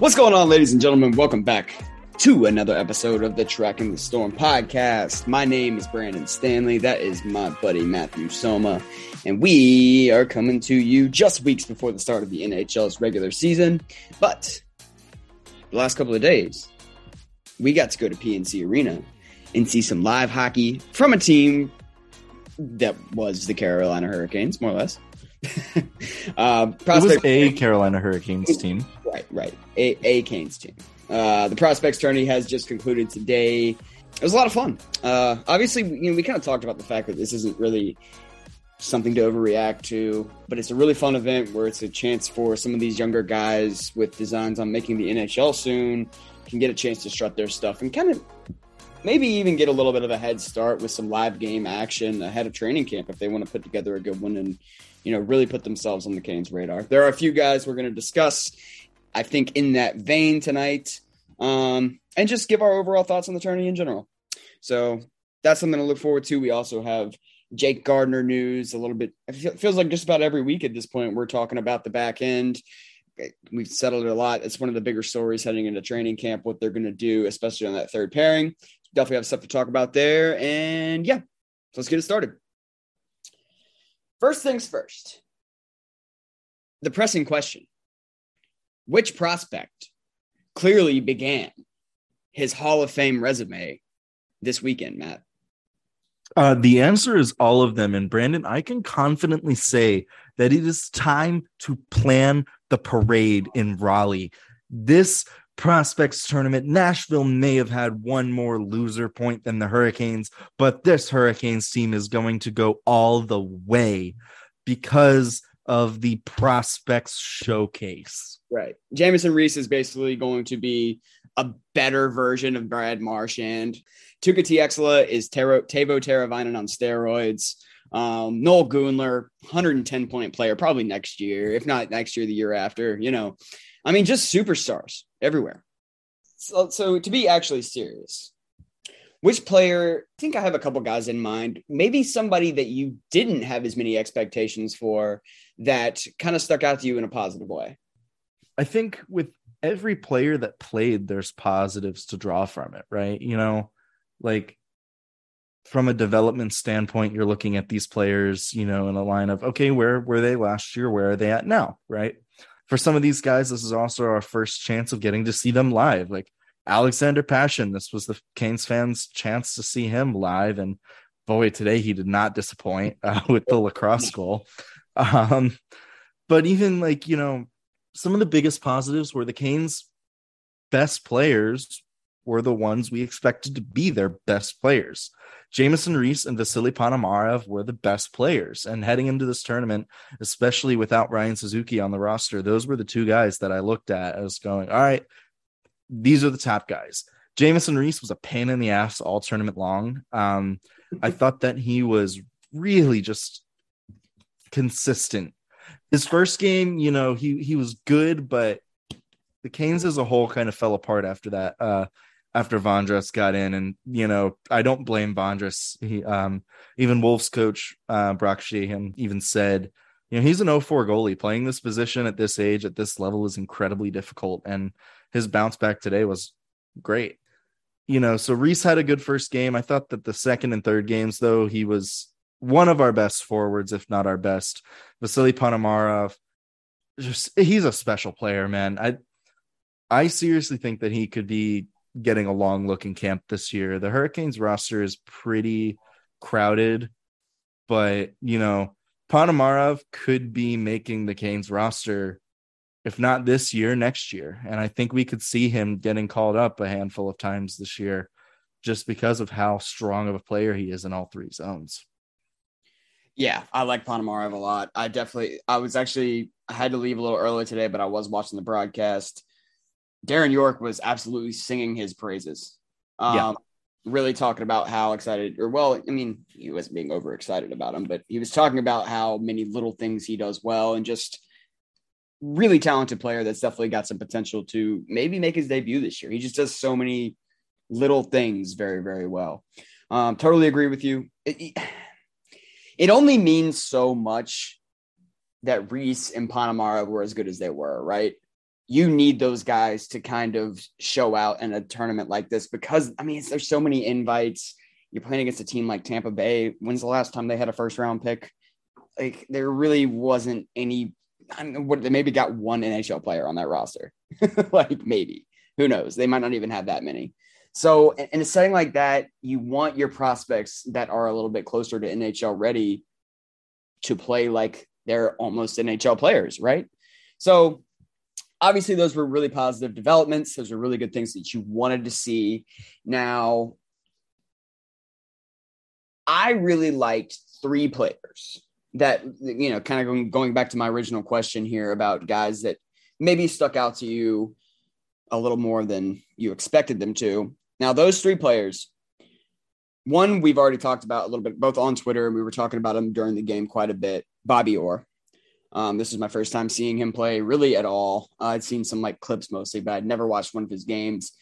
What's going on, ladies and gentlemen? Welcome back to another episode of the Tracking the Storm podcast. My name is Brandon Stanley. That is my buddy Matthew Soma. And we are coming to you just weeks before the start of the NHL's regular season. But the last couple of days, we got to go to PNC Arena and see some live hockey from a team that was the Carolina Hurricanes, more or less. Uh, It was prospect- a Carolina Hurricanes team. Right, right. A, a Canes team. Uh, the prospects tourney has just concluded today. It was a lot of fun. Uh, obviously, you know, we kind of talked about the fact that this isn't really something to overreact to, but it's a really fun event where it's a chance for some of these younger guys with designs on making the NHL soon can get a chance to strut their stuff and kind of maybe even get a little bit of a head start with some live game action ahead of training camp if they want to put together a good one and you know really put themselves on the Canes radar. There are a few guys we're going to discuss I think in that vein tonight, um, and just give our overall thoughts on the tourney in general. So that's something to look forward to. We also have Jake Gardiner news a little bit. It feels like just about every week at this point we're talking about the back end. We've settled it a lot. It's one of the bigger stories heading into training camp. What they're going to do, especially on that third pairing. Definitely have stuff to talk about there. And yeah, so let's get it started. First things first. The pressing question which prospect clearly began his Hall of Fame resume this weekend, Matt? Uh, the answer is all of them. And Brandon, I can confidently say that it is time to plan the parade in Raleigh. This prospects tournament, Nashville may have had one more loser point than the Hurricanes, but this Hurricanes team is going to go all the way because of the prospects showcase. Right. Jamieson Rees is basically going to be a better version of Brad Marchand. Tuukka Tieksola is Tero, Teuvo Teravainen on steroids. Um, Noel Gunler, 110 point player, probably next year, if not next year, the year after. You know, I mean, just superstars everywhere. So, so to be actually serious, which player? I think I have a couple guys in mind. Maybe somebody that you didn't have as many expectations for that kind of stuck out to you in a positive way. I think with every player that played, there's positives to draw from it, right? You know, like from a development standpoint, you're looking at these players, you know, in a line of, okay, where were they last year? Where are they at now? Right. For some of these guys, this is also our first chance of getting to see them live. Like Alexander Pashin, this was the Canes fans' chance to see him live. And boy, today he did not disappoint uh, with the lacrosse goal. Um, but even like, you know, some of the biggest positives were the Canes' best players were the ones we expected to be their best players. Jamieson Rees and Vasily Ponomarev were the best players. And heading into this tournament, especially without Ryan Suzuki on the roster, those were the two guys that I looked at as going, all right, these are the top guys. Jamieson Rees was a pain in the ass all tournament long. Um, I thought that he was really just consistent. His first game, you know, he he was good, but the Canes as a whole kind of fell apart after that. Uh, after Vondras got in, and you know, I don't blame Vondras. He, um, even Wolves coach uh, Brock Sheahan even said, you know, he's an 04 goalie. Playing this position at this age, at this level, is incredibly difficult, and his bounce back today was great. you know, so Rees had a good first game. I thought that the second and third games, though, he was one of our best forwards, if not our best. Vasily Ponomarev, just he's a special player, man. I I seriously think that he could be getting a long look in camp this year. The Hurricanes roster is pretty crowded, but you know, Ponomarev could be making the Canes roster if not this year, next year. And I think we could see him getting called up a handful of times this year just because of how strong of a player he is in all three zones. Yeah, I like Ponomarev a lot. I definitely, I was actually, I had to leave a little early today, but I was watching the broadcast. Darren York was absolutely singing his praises. Um, yeah. Really talking about how excited, or well, I mean, he wasn't being overexcited about him, but he was talking about how many little things he does well and just really talented player that's definitely got some potential to maybe make his debut this year. He just does so many little things very, very well. Um, totally agree with you. It, it only means so much that Rees and Ponomarev were as good as they were, right? You need those guys to kind of show out in a tournament like this because, I mean, there's so many invites. You're playing against a team like Tampa Bay. When's the last time they had a first round pick? Like, there really wasn't any I mean, what they maybe got one NHL player on that roster. like maybe. Who knows? They might not even have that many. So in a setting like that, you want your prospects that are a little bit closer to NHL ready to play like they're almost NHL players, right? So obviously those were really positive developments. Those are really good things that you wanted to see. Now, I really liked three players that you know kind of going, back to my original question here about guys that maybe stuck out to you a little more than you expected them to now those three players one we've already talked about a little bit both on twitter and we were talking about him during the game quite a bit bobby orr um, this is my first time seeing him play really at all uh, i'd seen some like clips mostly but i'd never watched one of his games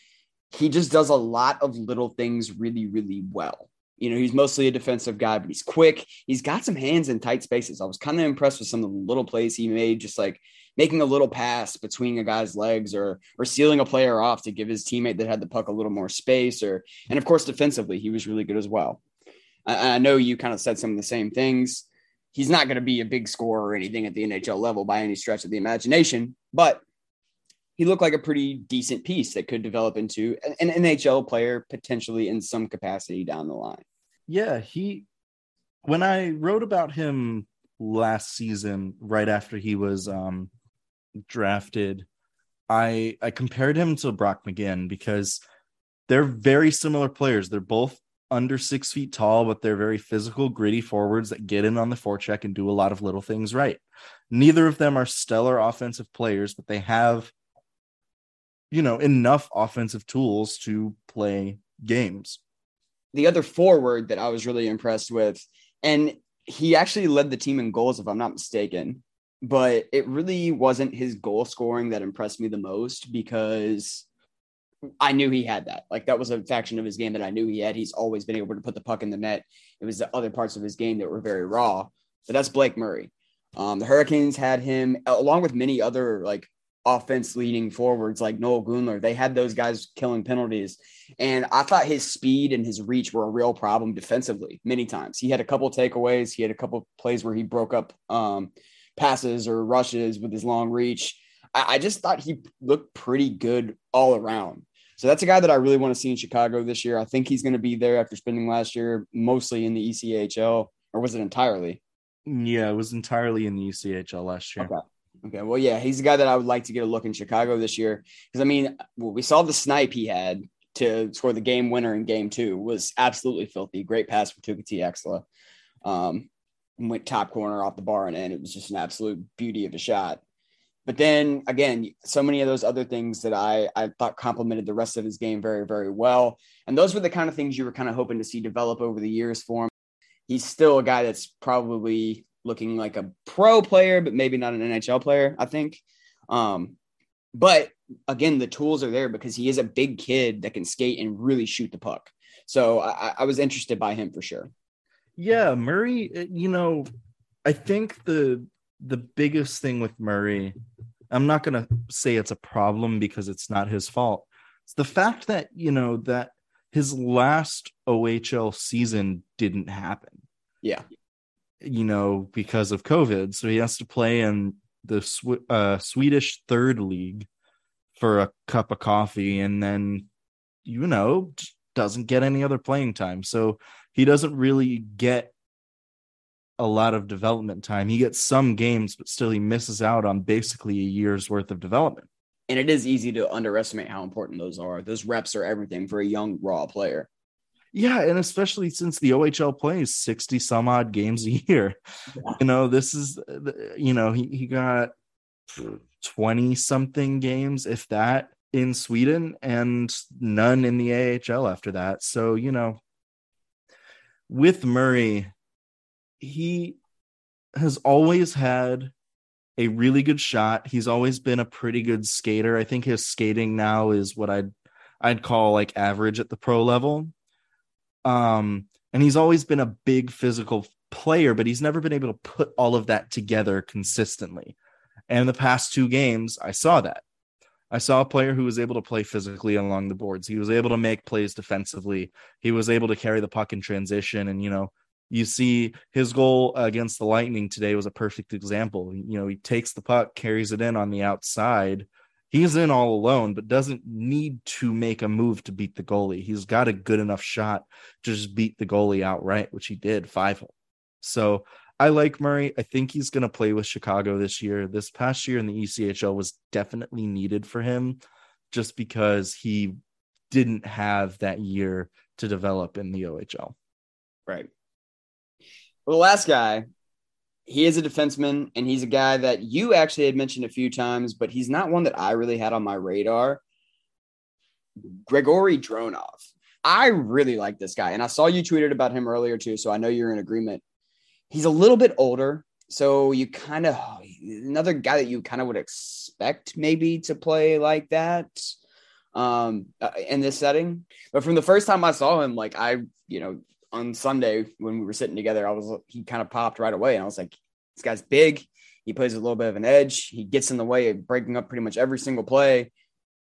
he just does a lot of little things really really well you know, he's mostly a defensive guy, but he's quick. He's got some hands in tight spaces. I was kind of impressed with some of the little plays he made, just like making a little pass between a guy's legs or or sealing a player off to give his teammate that had the puck a little more space. Or and of course defensively, he was really good as well. I, I know you kind of said some of the same things. He's not going to be a big scorer or anything at the NHL level by any stretch of the imagination, but he looked like a pretty decent piece that could develop into an NHL player potentially in some capacity down the line. Yeah, he when I wrote about him last season, right after he was um drafted, I I compared him to Brock McGinn because they're very similar players. They're both under six feet tall, but they're very physical, gritty forwards that get in on the forecheck and do a lot of little things right. Neither of them are stellar offensive players, but they have, you know, enough offensive tools to play games the other forward that I was really impressed with, and he actually led the team in goals, if I'm not mistaken. But it really wasn't his goal scoring that impressed me the most because I knew he had that. Like that was a faction of his game that I knew he had. He's always been able to put the puck in the net. It was the other parts of his game that were very raw. But that's Blake Murray. Um, the Hurricanes had him along with many other like offense leading forwards like Noel Gunler. They had those guys killing penalties. And I thought his speed and his reach were a real problem defensively many times. He had a couple takeaways. He had a couple plays where he broke up um, passes or rushes with his long reach. I, I just thought he looked pretty good all around. So that's a guy that I really want to see in Chicago this year. I think he's going to be there after spending last year mostly in the ECHL, or was it entirely? Yeah, it was entirely in the ECHL last year. Okay. Okay, well, yeah, he's a guy that I would like to get a look in Chicago this year because I mean, well, we saw the snipe he had to score the game winner in game two was absolutely filthy. Great pass for Tuukka Tieksola. Um, went top corner off the bar and in. It was just an absolute beauty of a shot. But then again, so many of those other things that I, I thought complemented the rest of his game very, very well. And those were the kind of things you were kind of hoping to see develop over the years for him. He's still a guy that's probably looking like a pro player, but maybe not an NHL player, I think. Um, but again, the tools are there because he is a big kid that can skate and really shoot the puck. So I, I was interested by him for sure. Yeah, Murray, uh, you know, I think the the biggest thing with Murray, I'm not going to say it's a problem because it's not his fault. It's the fact that, you know, that his last OHL season didn't happen. Yeah. You know, because of COVID. So he has to play in the Sw- uh, Swedish third league for a cup of coffee and then, you know, doesn't get any other playing time. So he doesn't really get a lot of development time. He gets some games, but still he misses out on basically a year's worth of development. And it is easy to underestimate how important those are. Those reps are everything for a young raw player. Yeah, and especially since the OHL plays 60 some odd games a year. Yeah. You know, this is you know, he, he got 20 something games if that in Sweden and none in the AHL after that. So, you know, with Murray, he has always had a really good shot. He's always been a pretty good skater. I think his skating now is what I'd I'd call like average at the pro level. Um and he's always been a big physical player, but he's never been able to put all of that together consistently. And the past two games, I saw that. I saw a player who was able to play physically along the boards. He was able to make plays defensively. He was able to carry the puck in transition. And, you know, you see his goal against the Lightning today was a perfect example. You know, he takes the puck, carries it in on the outside. He's in all alone, but doesn't need to make a move to beat the goalie. He's got a good enough shot to just beat the goalie outright, which he did five. So I like Murray. I think he's going to play with Chicago this year. This past year in the ECHL was definitely needed for him just because he didn't have that year to develop in the OHL. Right. Well, the last guy, he is a defenseman, and he's a guy that you actually had mentioned a few times, but he's not one that I really had on my radar. Gregory Dronov. I really like this guy, and I saw you tweeted about him earlier too, so I know you're in agreement he's a little bit older. So you kind of another guy that you kind of would expect maybe to play like that um uh, in this setting. But from the first time I saw him, like I, you know, on Sunday when we were sitting together, I was he kind of popped right away, and I was like, this guy's big. He plays a little bit of an edge. He gets in the way of breaking up pretty much every single play.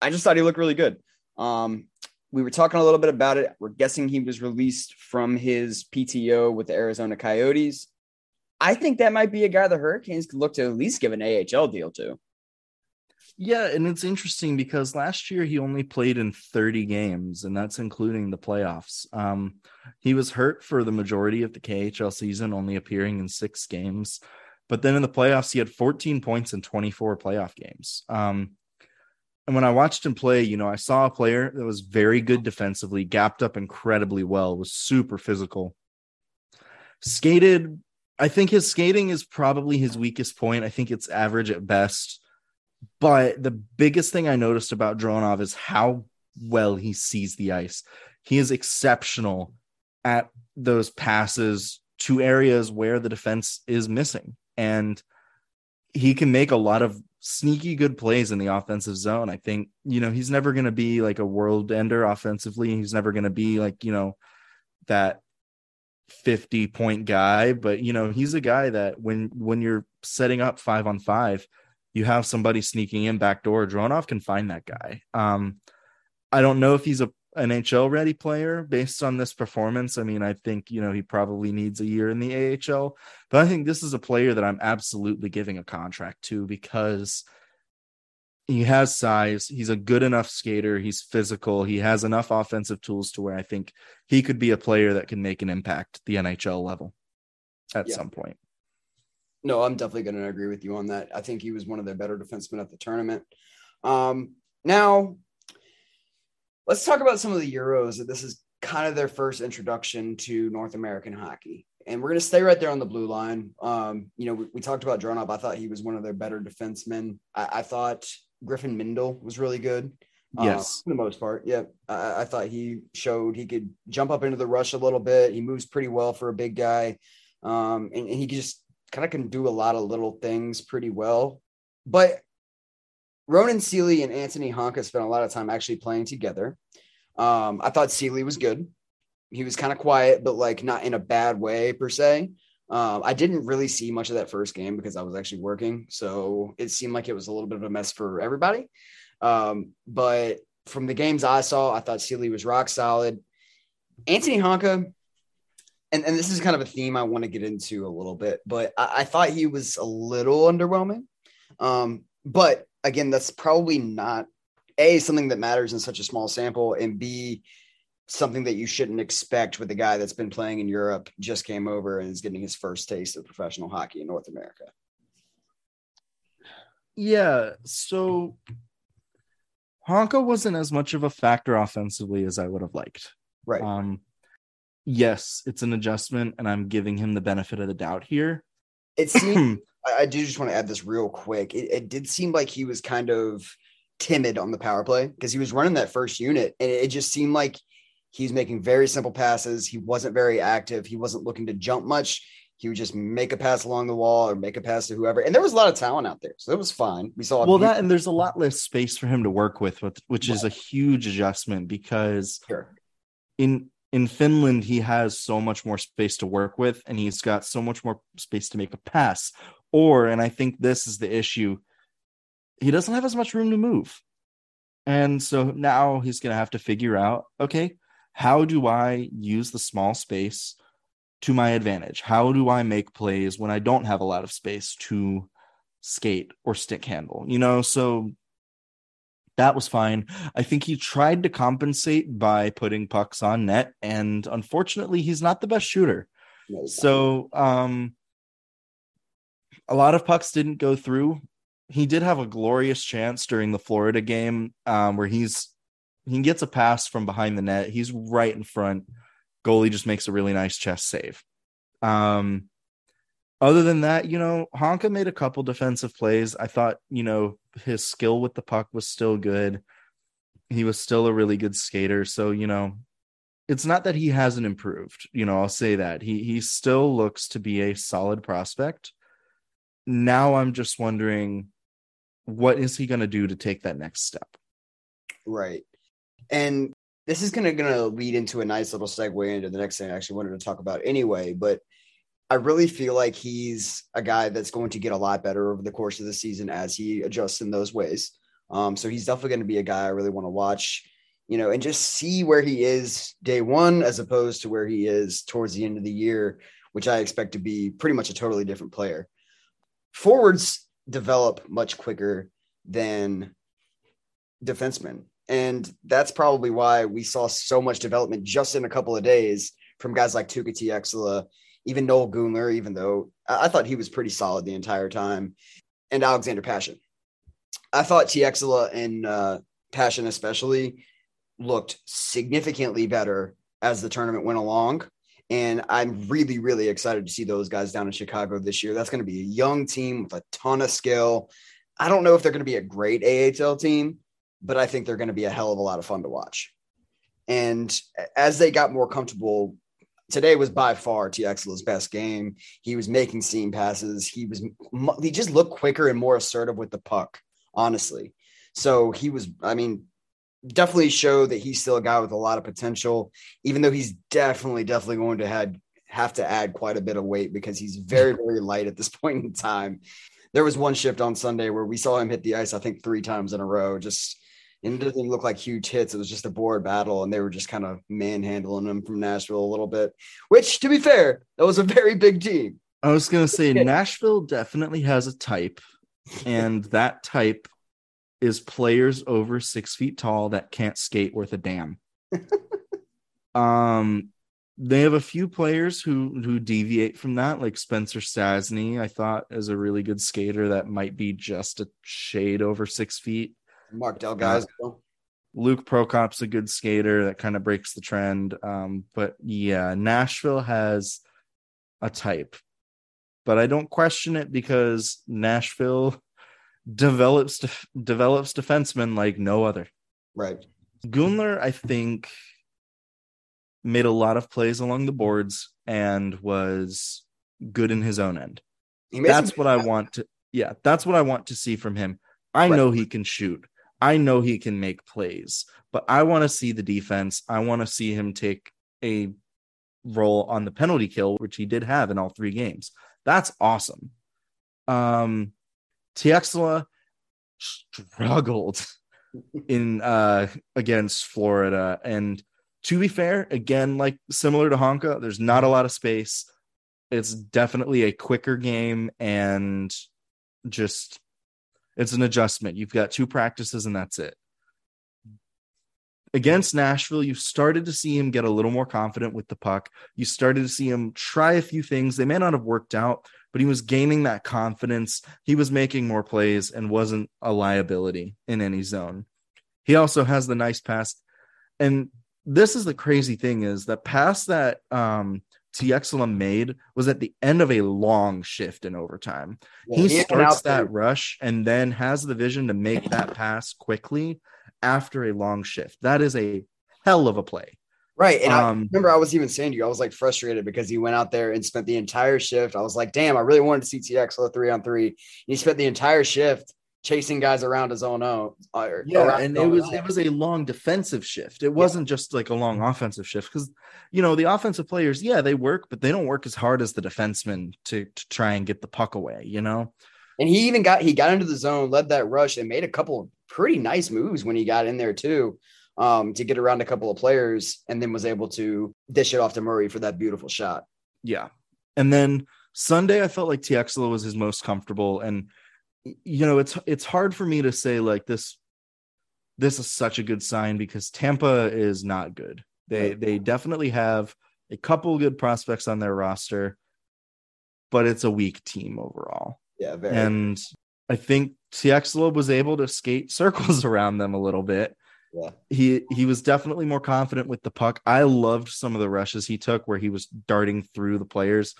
I just thought he looked really good. Um, we were talking a little bit about it. We're guessing he was released from his PTO with the Arizona Coyotes. I think that might be a guy the Hurricanes could look to at least give an AHL deal to. Yeah, and it's interesting because last year he only played in 30 games, and that's including the playoffs. Um, he was hurt for the majority of the KHL season, only appearing in six games. But then in the playoffs, he had 14 points in 24 playoff games. Um, and when I watched him play, you know, I saw a player that was very good defensively, gapped up incredibly well, was super physical, skated I think his skating is probably his weakest point. I think it's average at best. But the biggest thing I noticed about Dronov is how well he sees the ice. He is exceptional at those passes to areas where the defense is missing. And he can make a lot of sneaky good plays in the offensive zone. I think, you know, he's never going to be like a world ender offensively. He's never going to be like, you know, that 50 point guy, but you know, he's a guy that when when you're setting up 5 on 5, you have somebody sneaking in back door, Dronov can find that guy. Um I don't know if he's a NHL ready player based on this performance. I mean, I think, you know, he probably needs a year in the AHL, but I think this is a player that I'm absolutely giving a contract to because he has size. He's a good enough skater. He's physical. He has enough offensive tools to where I think he could be a player that can make an impact the NHL level at yeah. some point. No, I'm definitely going to agree with you on that. I think he was one of their better defensemen at the tournament. Um, now, let's talk about some of the Euros. This is kind of their first introduction to North American hockey. And we're going to stay right there on the blue line. Um, you know, we, we talked about Dronov. I thought he was one of their better defensemen. I, I thought Griffin Mendel was really good. Uh, yes, uh, for the most part. Yeah, I, I, thought he showed he could jump up into the rush a little bit. He moves pretty well for a big guy, um, and, and he just kind of can do a lot of little things pretty well. But Ronan Seeley and Anthony Honka spent a lot of time actually playing together. Um, I thought Seeley was good. He was kind of quiet, but like not in a bad way per se. Um, I didn't really see much of that first game because I was actually working, so it seemed like it was a little bit of a mess for everybody. Um, but from the games I saw, I thought Seeley was rock solid. Anthony Honka, and, and this is kind of a theme I want to get into a little bit, but I, I thought he was a little underwhelming. Um, but again, that's probably not a something that matters in such a small sample, and b something that you shouldn't expect with a guy that's been playing in Europe, just came over and is getting his first taste of professional hockey in North America. Yeah, so Honka wasn't as much of a factor offensively as I would have liked. Right. Um, yes, it's an adjustment, and I'm giving him the benefit of the doubt here. It seemed, I, I do just want to add this real quick. It, it did seem like he was kind of timid on the power play because he was running that first unit, and it just seemed like he's making very simple passes. He wasn't very active. He wasn't looking to jump much. He would just make a pass along the wall or make a pass to whoever. And there was a lot of talent out there. So it was fine. We saw well that and there's a lot less space for him to work with, which is a huge adjustment because sure. in in Finland he has so much more space to work with and he's got so much more space to make a pass. Or and I think this is the issue, he doesn't have as much room to move. And so now he's going to have to figure out, okay, how do I use the small space to my advantage? How do I make plays when I don't have a lot of space to skate or stick handle? You know, so that was fine. I think he tried to compensate by putting pucks on net, and unfortunately, he's not the best shooter. so, um, a lot of pucks didn't go through. He did have a glorious chance during the Florida game um, where he's he gets a pass from behind the net. He's right in front goalie just makes a really nice chest save. Um, other than that, you know, Honka made a couple defensive plays. I thought, you know, his skill with the puck was still good. He was still a really good skater. So, you know, it's not that he hasn't improved. You know, I'll say that. He he still looks to be a solid prospect. Now I'm just wondering what is he going to do to take that next step? Right. And this is gonna gonna lead into a nice little segue into the next thing I actually wanted to talk about anyway. But I really feel like he's a guy that's going to get a lot better over the course of the season as he adjusts in those ways. Um, so he's definitely going to be a guy I really want to watch, you know, and just see where he is day one as opposed to where he is towards the end of the year, which I expect to be pretty much a totally different player. Forwards develop much quicker than defensemen. And that's probably why we saw so much development just in a couple of days from guys like Tuukka Tieksola, even Noel Gunler, even though I thought he was pretty solid the entire time, and Alexander Pashin. I thought Tieksola and uh, Pashin especially looked significantly better as the tournament went along. And I'm really, really excited to see those guys down in Chicago this year. That's going to be a young team with a ton of skill. I don't know if they're going to be a great AHL team, but I think they're going to be a hell of a lot of fun to watch. And as they got more comfortable, today was by far Tieksola's best game. He was making seam passes. He was he just looked quicker and more assertive with the puck, honestly. So he was, I mean, definitely showed that he's still a guy with a lot of potential, even though he's definitely, definitely going to have have to add quite a bit of weight because he's very, very light at this point in time. There was one shift on Sunday where we saw him hit the ice, I think, three times in a row, just and it doesn't look like huge hits. It was just a board battle, and they were just kind of manhandling them from Nashville a little bit. Which, to be fair, that was a very big team. I was gonna say Nashville definitely has a type, and that type is players over six feet tall that can't skate worth a damn. um, they have a few players who who deviate from that, like Spencer Stastny. I thought is a really good skater that might be just a shade over six feet. Marc Del Gaizo. Uh, Luke Prokop's a good skater that kind of breaks the trend. Um, but yeah, Nashville has a type, but I don't question it because Nashville develops develops defensemen like no other. Right. Gunler, I think, made a lot of plays along the boards and was good in his own end. That's what I want to. Yeah, that's what I want to see from him. I right. know he can shoot. I know he can make plays, but I want to see the defense. I want to see him take a role on the penalty kill, which he did have in all three games. That's awesome. Um, Tieksola struggled in uh against Florida, and To be fair, again, like similar to Honka, there's not a lot of space. It's definitely a quicker game and just it's an adjustment. You've got two practices and that's it. Against Nashville, you started to see him get a little more confident with the puck. You started to see him try a few things. They may not have worked out, but he was gaining that confidence. He was making more plays and wasn't a liability in any zone. He also has the nice pass. And this is the crazy thing is that pass that um Tieksola made was at the end of a long shift in overtime. Yeah, he starts that rush and then has the vision to make that pass quickly after a long shift. That is a hell of a play. Right. And I Um, remember I was even saying to you, I was like frustrated because he went out there and spent the entire shift. I was like, damn, I really wanted to see TX three on three. He spent the entire shift chasing guys around his own own. or Yeah, around and it was own. it was a long defensive shift. It wasn't just like a long offensive shift because you know the offensive players, yeah, they work, but they don't work as hard as the defensemen to to try and get the puck away. You know, And he even got he got into the zone, led that rush, and made a couple of pretty nice moves when he got in there too, um, to get around a couple of players, and then was able to dish it off to Murray for that beautiful shot. yeah. And then Sunday, I felt like Tieksola was his most comfortable, and you know, it's it's hard for me to say like this. This is such a good sign because Tampa is not good. They Right. they definitely have a couple good prospects on their roster, but it's a weak team overall. Yeah, very. and I think Tieksola was able to skate circles around them a little bit. Yeah. He he was definitely more confident with the puck. I loved some of the rushes he took where he was darting through the players.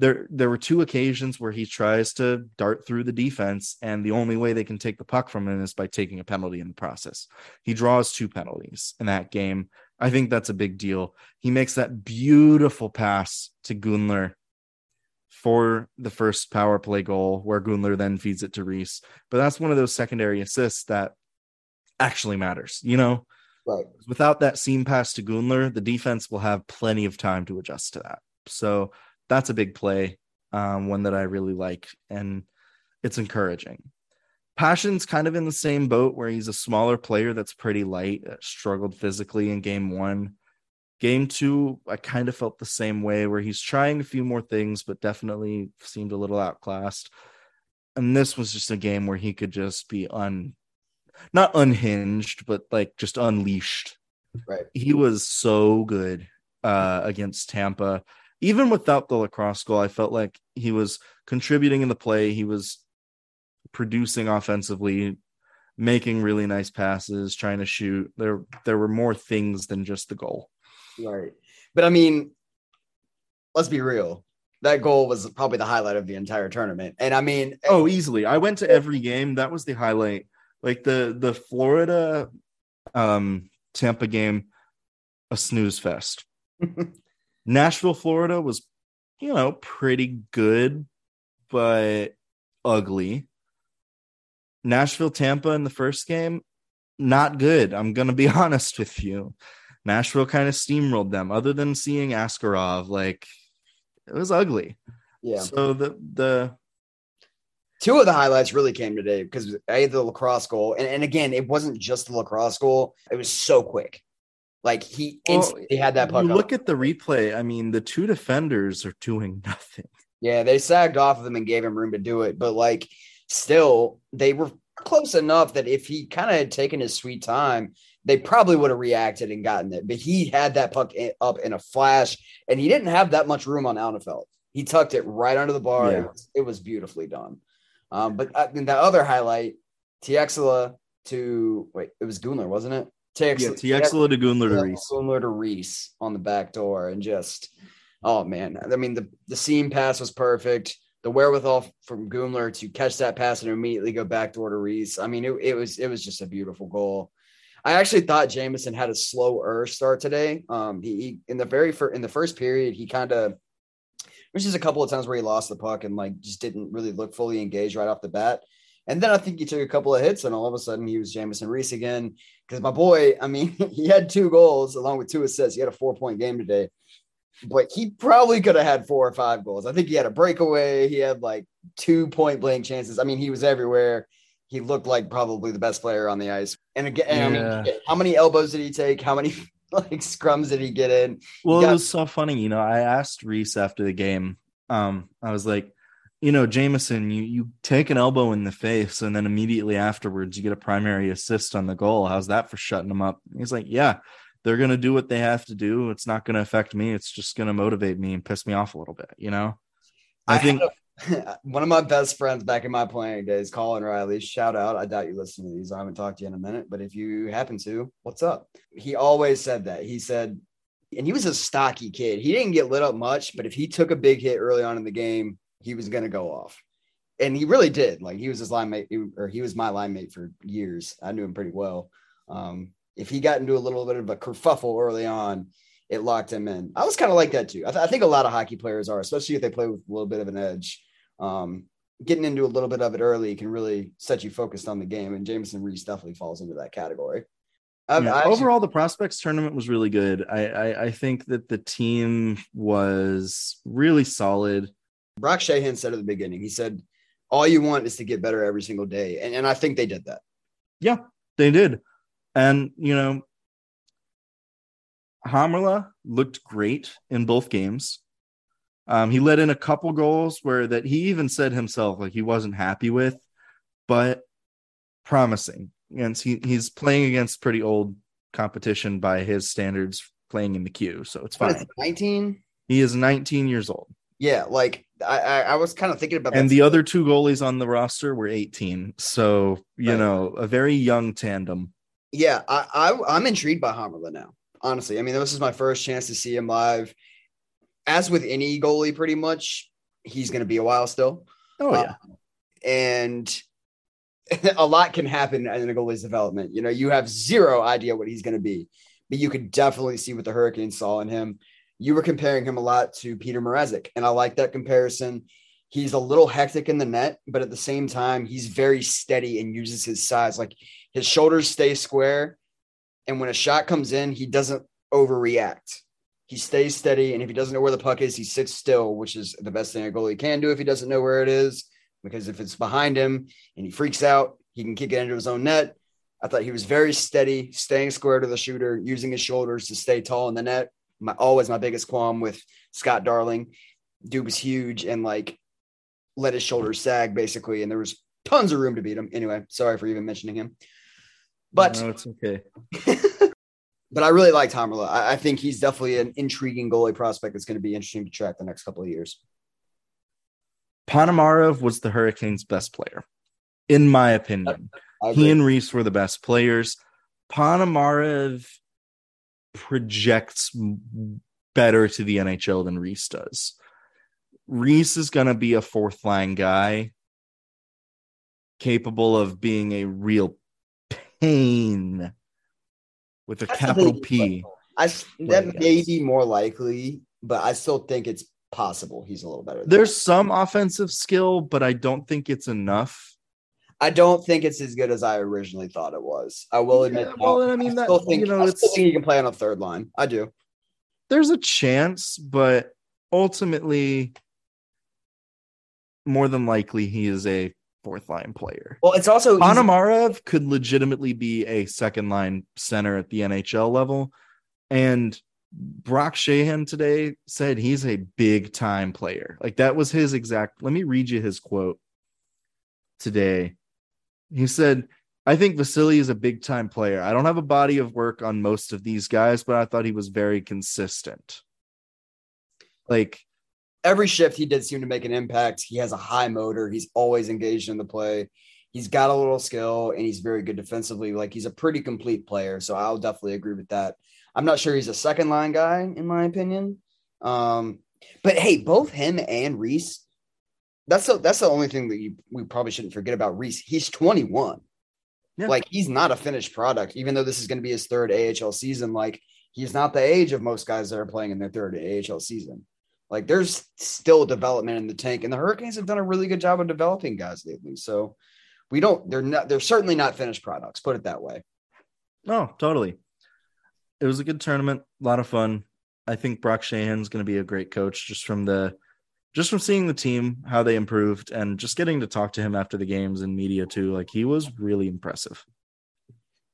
There there were two occasions where he tries to dart through the defense and the only way they can take the puck from him is by taking a penalty in the process. He draws two penalties in that game. I think that's a big deal. He makes that beautiful pass to Gunler for the first power play goal, where Gunler then feeds it to Rees. But that's one of those secondary assists that actually matters. You know, right. without that seam pass to Gunler, the defense will have plenty of time to adjust to that. So that's a big play, um, one that I really like, and it's encouraging. Pashin's kind of in the same boat where he's a smaller player that's pretty light, struggled physically in game one. Game two, I kind of felt the same way where he's trying a few more things, but definitely seemed a little outclassed. And this was just a game where he could just be un, not unhinged, but like just unleashed. Right. He was so good uh, against Tampa. Even without the lacrosse goal, I felt like he was contributing in the play. He was producing offensively, making really nice passes, trying to shoot. There, there were more things than just the goal. Right. But I mean, let's be real. That goal was probably the highlight of the entire tournament. And I mean, Oh, easily. I went to every game. That was the highlight. Like the the Florida um Tampa game, a snooze fest. Nashville, Florida was, you know, pretty good, but ugly. Nashville, Tampa in the first game, not good. I'm gonna be honest with you. Nashville kind of steamrolled them. Other than seeing Askarov, like it was ugly. yeah. So the the Two of the highlights really came today because I had the lacrosse goal. And, and again, it wasn't just the lacrosse goal, it was so quick. Like he Well, had that puck. Look at the replay. I mean, the two defenders are doing nothing. Yeah, they sagged off of him and gave him room to do it. But like, still, they were close enough that if he kind of had taken his sweet time, they probably would have reacted and gotten it. But he had that puck in, up in a flash, and he didn't have that much room on Alnefelt. He tucked it right under the bar. Yeah. It, was, it was beautifully done. Um, but uh, the other highlight, Tieksola to wait, it was Gunler, wasn't it? Yeah, Tieksola to Gunler to Rees. Gunler to Rees on the back door, and just oh man, I mean the the seam pass was perfect. The wherewithal from Gunler to catch that pass and immediately go back door to Rees. I mean, it, it was it was just a beautiful goal. I actually thought Jamison had a slower start today. Um, he, he in the very first in the first period, he kind of which is a couple of times where he lost the puck and like just didn't really look fully engaged right off the bat. And then I think he took a couple of hits, and all of a sudden he was Jamieson Rees again. Because my boy, I mean, he had two goals along with two assists. He had a four point game today, but he probably could have had four or five goals. I think he had a breakaway. He had like two point blank chances. I mean, he was everywhere. He looked like probably the best player on the ice. And again, and I mean, how many elbows did he take? How many like scrums did he get in? Well, got- it was so funny. You know, I asked Rees after the game. Um, I was like, you know, Jamieson, you you take an elbow in the face, and then immediately afterwards you get a primary assist on the goal. How's that for shutting them up? He's like, yeah, they're gonna do what they have to do. It's not gonna affect me. It's just gonna motivate me and piss me off a little bit. You know, I, think. a- one of my best friends back in my playing days, Colin Riley. Shout out. I doubt you listen to these. I haven't talked to you in a minute, but if you happen to, what's up? He always said that. He said, and he was a stocky kid. He didn't get lit up much, but if he took a big hit early on in the game, he was going to go off. And he really did. Like he was his line mate, or he was my line mate for years. I knew him pretty well. Um, if he got into a little bit of a kerfuffle early on, it locked him in. I was kind of like that too. I, th- I think a lot of hockey players are, especially if they play with a little bit of an edge. Um, getting into a little bit of it early can really set you focused on the game. And Jamieson Rees definitely falls into that category. Yeah, actually- overall, the prospects tournament was really good. I, I I think that the team was really solid. Brock Sheahan said at the beginning, he said, all you want is to get better every single day. And, and I think they did that. Yeah, they did. And, you know, Hamrla looked great in both games. Um, he let in a couple goals where that he even said himself like he wasn't happy with, but promising. And he, he's playing against pretty old competition by his standards playing in the queue. So it's fine. 19? He is 19 years old. Yeah. Like I, I, I was kind of thinking about and the other two goalies on the roster were 18 so you Right. know a very young tandem Yeah, I, I I'm intrigued by Hamrla now. Honestly, I mean, this is my first chance to see him live. As with any goalie, pretty much, he's going to be a while still, oh Uh, yeah and a lot can happen in a goalie's development. You know, you have zero idea what he's going to be, but you could definitely see what the Hurricanes saw in him. You were comparing him a lot to Peter Mrazek, and I like that comparison. He's a little hectic in the net, but at the same time, he's very steady and uses his size. Like his shoulders stay square, and when a shot comes in, he doesn't overreact. He stays steady, and if he doesn't know where the puck is, he sits still, which is the best thing a goalie can do if he doesn't know where it is. Because if it's behind him and he freaks out, he can kick it into his own net. I thought he was very steady, staying square to the shooter, using his shoulders to stay tall in the net. My always my biggest qualm with Scott Darling. Dude was huge and like let his shoulders sag basically, and there was tons of room to beat him. Anyway, sorry for even mentioning him. But no it's okay but I really like Hamrla. I, I think he's definitely an intriguing goalie prospect that's going to be interesting to track the next couple of years. Ponomarev was the hurricanes best player in my opinion I he and rees were the best players Ponomarev projects better to the nhl than rees does rees is going to be a fourth line guy capable of being a real pain with a That's capital thing. P. I that may be more likely, but I still think it's possible he's a little better. There's that. some offensive skill, but I don't think it's enough. I don't think it's as good as I originally thought it was. I will admit. Yeah, that. well, I mean, that- still think, you know, I still think he can play on a third line. I do. There's a chance, but ultimately, more than likely, he is a fourth line player. Well, it's also Ponomarev could legitimately be a second line center at the NHL level. And Brock Sheahan today said he's a big time player. Like that was his exact. Let me read you his quote today. He said, I think Vasily is a big time player. I don't have a body of work on most of these guys, but I thought he was very consistent. Like, every shift he did seem to make an impact. He has a high motor. He's always engaged in the play. He's got a little skill and he's very good defensively. Like he's a pretty complete player. So I'll definitely agree with that. I'm not sure he's a second line guy in my opinion. Um, but hey, both him and Rees. That's the, that's the only thing that you, we probably shouldn't forget about Rees. He's 21. Yeah. Like he's not a finished product, even though this is going to be his third AHL season. Like he's not the age of most guys that are playing in their third AHL season. Like there's still development in the tank, and the Hurricanes have done a really good job of developing guys lately. So we don't. They're not. They're certainly not finished products. Put it that way. no, totally. It was a good tournament, a lot of fun. I think Brock Sheahan's going to be a great coach just from the just from seeing the team how they improved and just getting to talk to him after the games and media too. Like he was really impressive.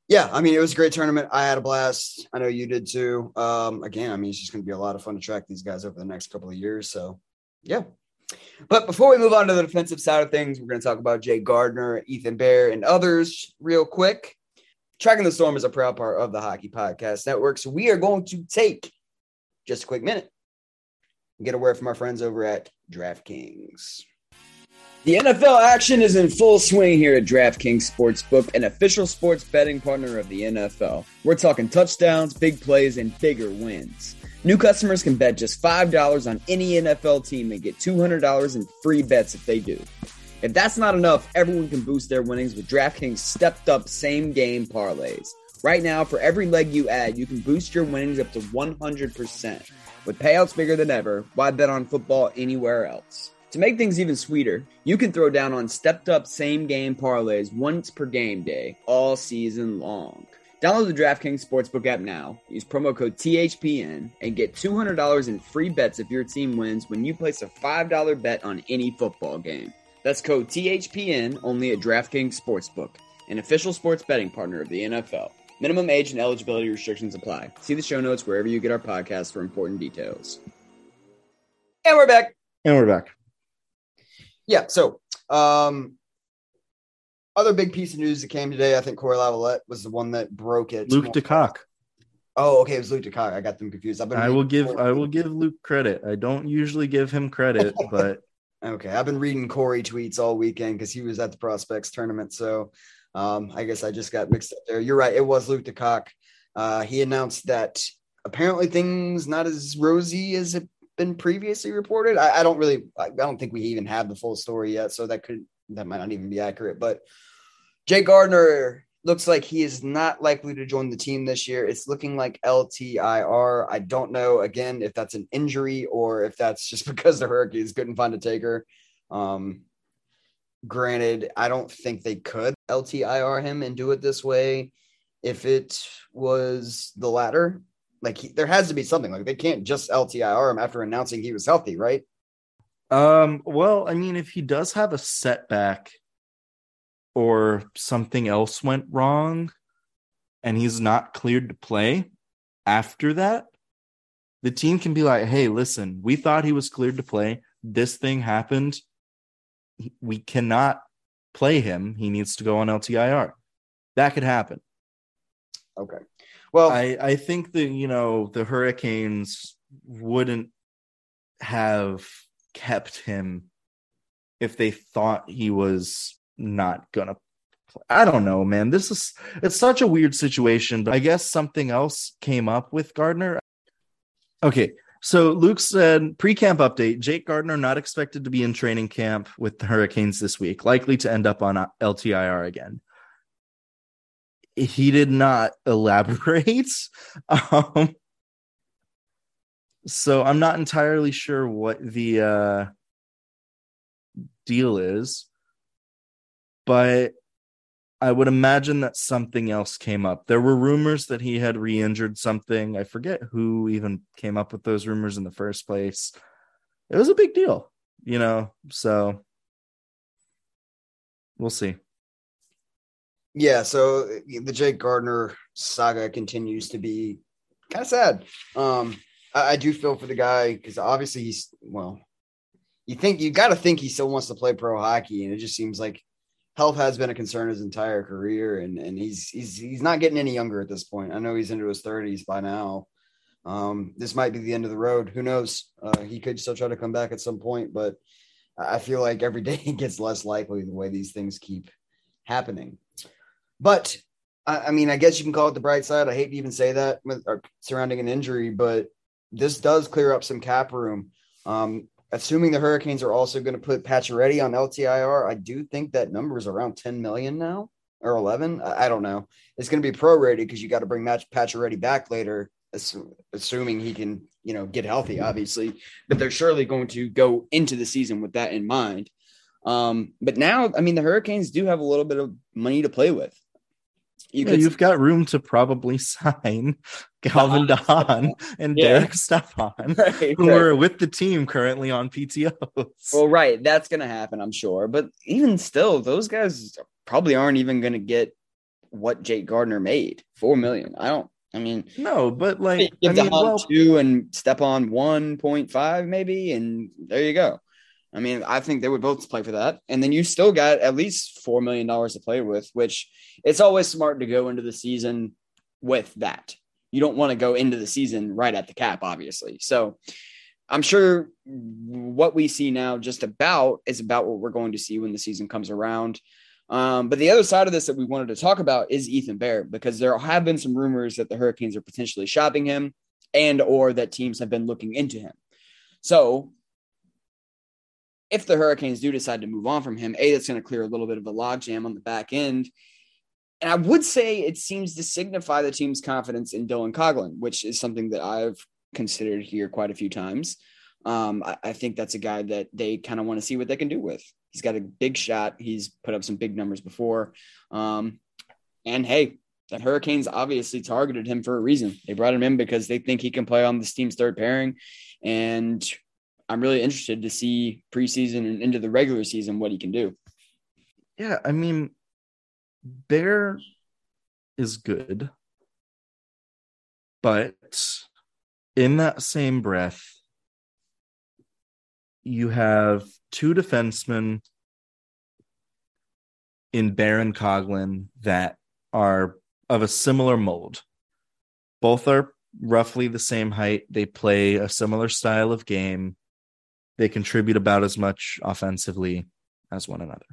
yeah, I mean, it was a great tournament. I had a blast. I know you did too. Um, again, I mean, it's just going to be a lot of fun to track these guys over the next couple of years. So, yeah. But before we move on to the defensive side of things, we're going to talk about Jay Gardiner, Ethan Bear, and others real quick. Tracking the Storm is a proud part of the Hockey Podcast Network. So, we are going to take just a quick minute get a word from our friends over at DraftKings. The NFL action is in full swing here at DraftKings Sportsbook, an official sports betting partner of the NFL. We're talking touchdowns, big plays, and bigger wins. New customers can bet just $5 on any NFL team and get $200 in free bets if they do. If that's not enough, everyone can boost their winnings with DraftKings stepped up same game parlays. Right now, for every leg you add, you can boost your winnings up to 100%. With payouts bigger than ever, why bet on football anywhere else? To make things even sweeter, you can throw down on stepped up same game parlays once per game day, all season long. Download the DraftKings Sportsbook app now, use promo code THPN, and get $200 in free bets if your team wins when you place a $5 bet on any football game. That's code THPN only at DraftKings Sportsbook, an official sports betting partner of the NFL. Minimum age and eligibility restrictions apply. See the show notes wherever you get our podcast for important details. And we're back. And we're back. Yeah. So, um, other big piece of news that came today, I think Cory Lavalette was the one that broke it. Luke DeCock. Oh, okay, it was Luke DeCock. I got them confused. I've been I will give Cory- I will give Luke credit. I don't usually give him credit, but Okay, I've been reading Corey tweets all weekend because he was at the prospects tournament. So, um, I guess I just got mixed up there. You're right. It was Luke DeCock. Uh, he announced that apparently things not as rosy as it been previously reported. I, I don't really, I, I don't think we even have the full story yet, so that could that might not even be accurate. But Jay Gardiner looks like he is not likely to join the team this year. It's looking like LTIR. I don't know again if that's an injury or if that's just because the Hurricanes couldn't find a taker. Um, granted, I don't think they could LTIR him and do it this way. If it was the latter, like he, there has to be something like they can't just LTIR him after announcing he was healthy, right? um well, I mean if he does have a setback or something else went wrong and he's not cleared to play after that, the team can be like, "Hey, listen, we thought he was cleared to play. This thing happened. We cannot play him. He needs to go on LTIR." That could happen. Okay. Well, I, I think that you know the Hurricanes wouldn't have kept him if they thought he was not gonna. I don't know, man. This is it's such a weird situation, but I guess something else came up with Gardiner. Okay, so Luke said pre-camp update: Jake Gardiner not expected to be in training camp with the Hurricanes this week, likely to end up on LTIR again he did not elaborate. Um, so I'm not entirely sure what the uh, deal is, but I would imagine that something else came up. There were rumors that he had re injured something. I forget who even came up with those rumors in the first place. It was a big deal, you know, so we'll see. Yeah, so the Jake Gardiner saga continues to be kind of sad. Um, I, I do feel for the guy because obviously he's well. You think you got to think he still wants to play pro hockey, and it just seems like health has been a concern his entire career, and and he's he's he's not getting any younger at this point. I know he's into his thirties by now. Um, this might be the end of the road. Who knows? Uh, he could still try to come back at some point, but I feel like every day it gets less likely the way these things keep happening. But I, I mean, I guess you can call it the bright side. I hate to even say that with, surrounding an injury, but this does clear up some cap room. Um, assuming the Hurricanes are also going to put Pacioretty on LTIR, I do think that number is around 10 million now or 11. I, don't know. It's going to be prorated because you got to bring Max Pacioretty back later, assuming he can, you know, get healthy, obviously. But they're surely going to go into the season with that in mind. Um, but now, I mean, the Hurricanes do have a little bit of money to play with. You Yeah, could you've got room to probably sign Calvin de Haan and Yeah. Derek Stepan, Right, who right. are with the team currently on PTOs. Well, right, that's going to happen, I'm sure. But even still, those guys probably aren't even going to get what Jake Gardiner made. Four million. I don't. I mean, No, but like give I mean, well, two and Stepan one point five maybe, and there you go. I mean, I think they would both play for that, and then you still got at least four million dollars to play with, which it's always smart to go into the season with that. You don't want to go into the season right at the cap, obviously. So I'm sure what we see now just about is about what we're going to see when the season comes around. Um, but the other side of this that we wanted to talk about is Ethan Bear because there have been some rumors that the Hurricanes are potentially shopping him and or that teams have been looking into him. So if the Hurricanes do decide to move on from him, A, that's going to clear a little bit of a logjam on the back end. And I would say it seems to signify the team's confidence in Dylan Coghlan, which is something that I've considered here quite a few times. Um, I, I think that's a guy that they kind of want to see what they can do with. He's got a big shot. He's put up some big numbers before. Um, and hey, the Hurricanes obviously targeted him for a reason. They brought him in because they think he can play on this team's third pairing. And I'm really interested to see preseason and into the regular season what he can do. yeah, I mean, Bear is good, but in that same breath, you have two defensemen in Baron Coghlan that are of a similar mold. Both are roughly the same height. They play a similar style of game. They contribute about as much offensively as one another.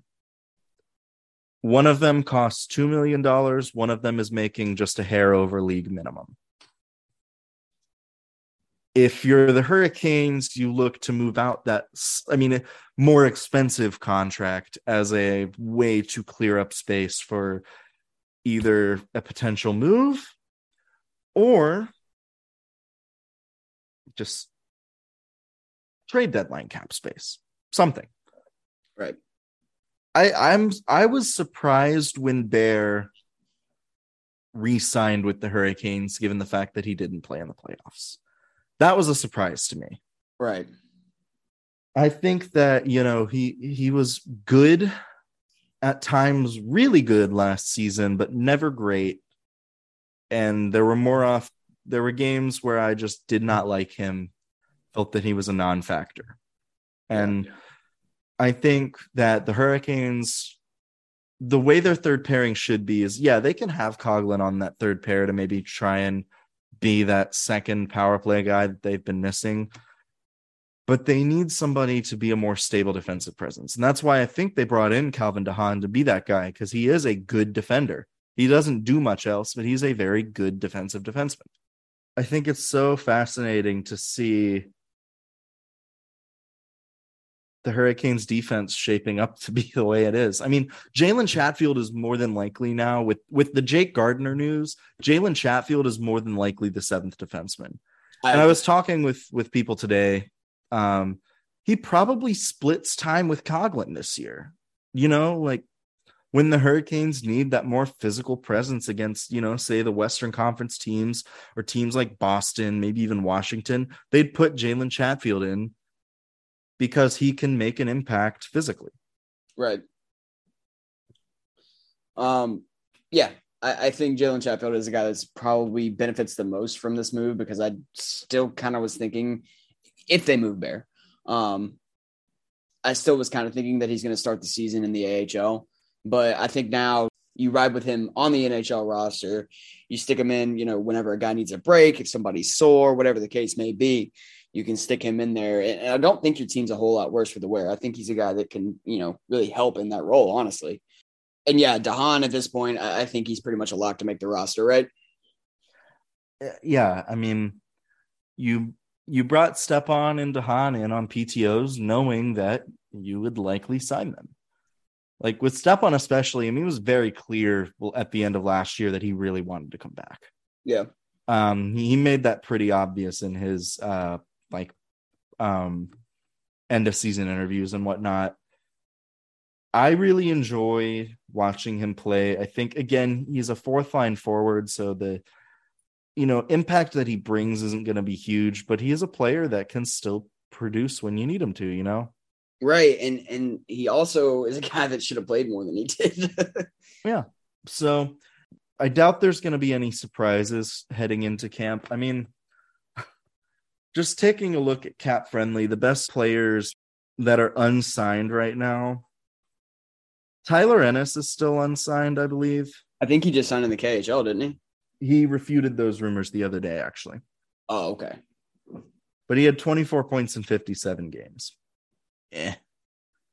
One of them costs $2 million. One of them is making just a hair over league minimum. If you're the Hurricanes, you look to move out that, I mean, more expensive contract as a way to clear up space for either a potential move or just trade deadline cap space, something. Right. I I'm I was surprised when Bear re-signed with the Hurricanes, given the fact that he didn't play in the playoffs. That was a surprise to me. Right. I think that you know he he was good at times, really good last season, but never great. And there were more off. There were games where I just did not like him, felt that he was a non-factor, and I think that the Hurricanes, the way their third pairing should be is, yeah, they can have Coghlan on that third pair to maybe try and be that second power play guy that they've been missing but they need somebody to be a more stable defensive presence. And that's why I think they brought in Calvin de Haan to be that guy because he is a good defender. He doesn't do much else, but he's a very good defensive defenseman. I think it's so fascinating to see the Hurricanes defense shaping up to be the way it is. I mean, Jalen Chatfield is more than likely now with with the Jake Gardiner news. Jalen Chatfield is more than likely the seventh defenseman. And I was talking with with people today. Um, he probably splits time with Coghlan this year. You know, like when the Hurricanes need that more physical presence against, you know, say the Western Conference teams or teams like Boston, maybe even Washington, they'd put Jalen Chatfield in because he can make an impact physically. Right. Um, yeah, I, I think Jalen Chatfield is a guy that's probably benefits the most from this move because I still kind of was thinking if they move Bear, um, I still was kind of thinking that he's going to start the season in the AHL, but I think now you ride with him on the NHL roster. You stick him in, you know, whenever a guy needs a break, if somebody's sore, whatever the case may be, you can stick him in there. And I don't think your team's a whole lot worse for the wear. I think he's a guy that can, you know, really help in that role, honestly. And yeah, de Haan at this point, I think he's pretty much a lock to make the roster, right? Uh, Yeah, I mean, you you brought Stepan and de Haan in on PTOs knowing that you would likely sign them. Like with Stepan, especially, I mean, it was very clear at the end of last year that he really wanted to come back. Yeah. Um, he made that pretty obvious in his uh like um end of season interviews and whatnot. I really enjoy watching him play. I think again, he's a fourth line forward, so the you know impact that he brings isn't going to be huge, but he is a player that can still produce when you need him to. You know, Right. And and he also is a guy that should have played more than he did. Yeah. So I doubt there's going to be any surprises heading into camp. I mean, just taking a look at CapFriendly, the best players that are unsigned right now. Tyler Ennis is still unsigned, I believe. I think he just signed in the KHL, didn't he? He refuted those rumors the other day, actually. Oh, okay. But he had 24 points in 57 games. Eh.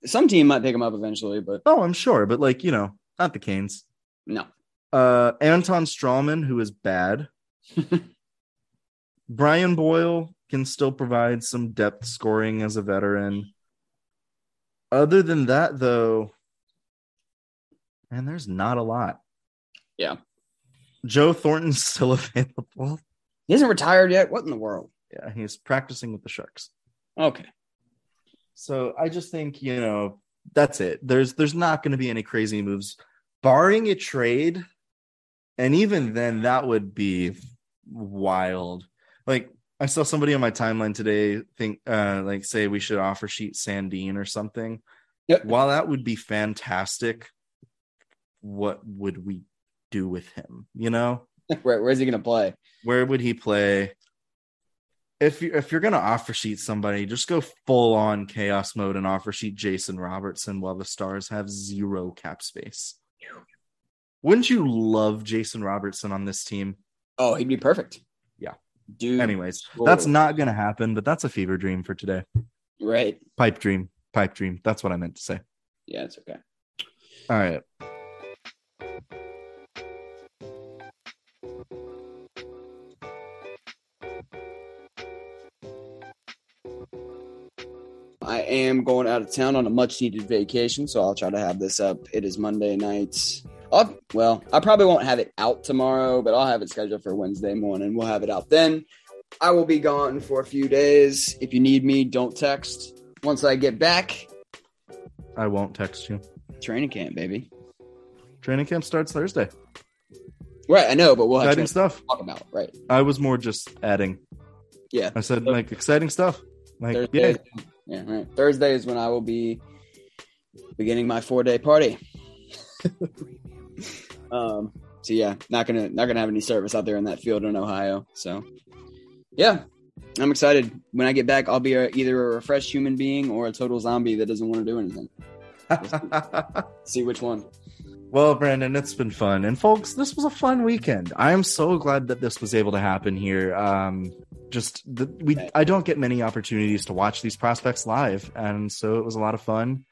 Some team might pick him up eventually, but Oh, I'm sure, but like, you know, not the Canes. no. Uh Anton Stralman, who is bad. Brian Boyle can still provide some depth scoring as a veteran. Other than that, though, man, there's not a lot. Yeah. Joe Thornton's still available. He hasn't retired yet. What in the world? Yeah, he's practicing with the Sharks. Okay. So I just think, you know, that's it. There's there's not going to be any crazy moves barring a trade. And even then that would be wild. Like I saw somebody on my timeline today think uh like say we should offer sheet Sandin or something. Yep. While that would be fantastic, what would we do with him? You know? Where, where's he going to play? Where would he play? If you if you're gonna offer sheet somebody, just go full on chaos mode and offer sheet Jason Robertson while the Stars have zero cap space. Wouldn't you love Jason Robertson on this team? Oh, he'd be perfect. Dude. Anyways, Whoa. that's not gonna happen, but that's a fever dream for today. Right. Pipe dream, pipe dream. That's what I meant to say. Yeah, it's okay. All right. I am going out of town on a much needed vacation, so I'll try to have this up. It is Monday night. I'll, well, I probably won't have it out tomorrow, but I'll have it scheduled for Wednesday morning. We'll have it out then. I will be gone for a few days. If you need me, don't text. Once I get back, I won't text you. training camp, baby. Training camp starts Thursday. Right, I know, but we'll have Exciting to stuff. talk about. Right. I was more just adding. Yeah. I said like exciting stuff. Like Thursday. yeah, Yeah, right. Thursday is when I will be beginning my four day party. um. So yeah, not gonna not gonna have any service out there in that field in Ohio. So yeah, I'm excited. When I get back, I'll be a, either a refreshed human being or a total zombie that doesn't want to do anything. See which one. Well, Brandon, it's been fun. And folks, this was a fun weekend. I am so glad that this was able to happen here. Um, just the, we I don't get many opportunities to watch these prospects live, and so it was a lot of fun.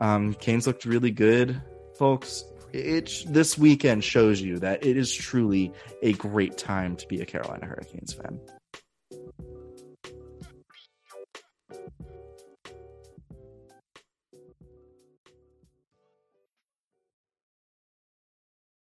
Um, Canes looked really good, folks. It this weekend shows you that it is truly a great time to be a Carolina Hurricanes fan.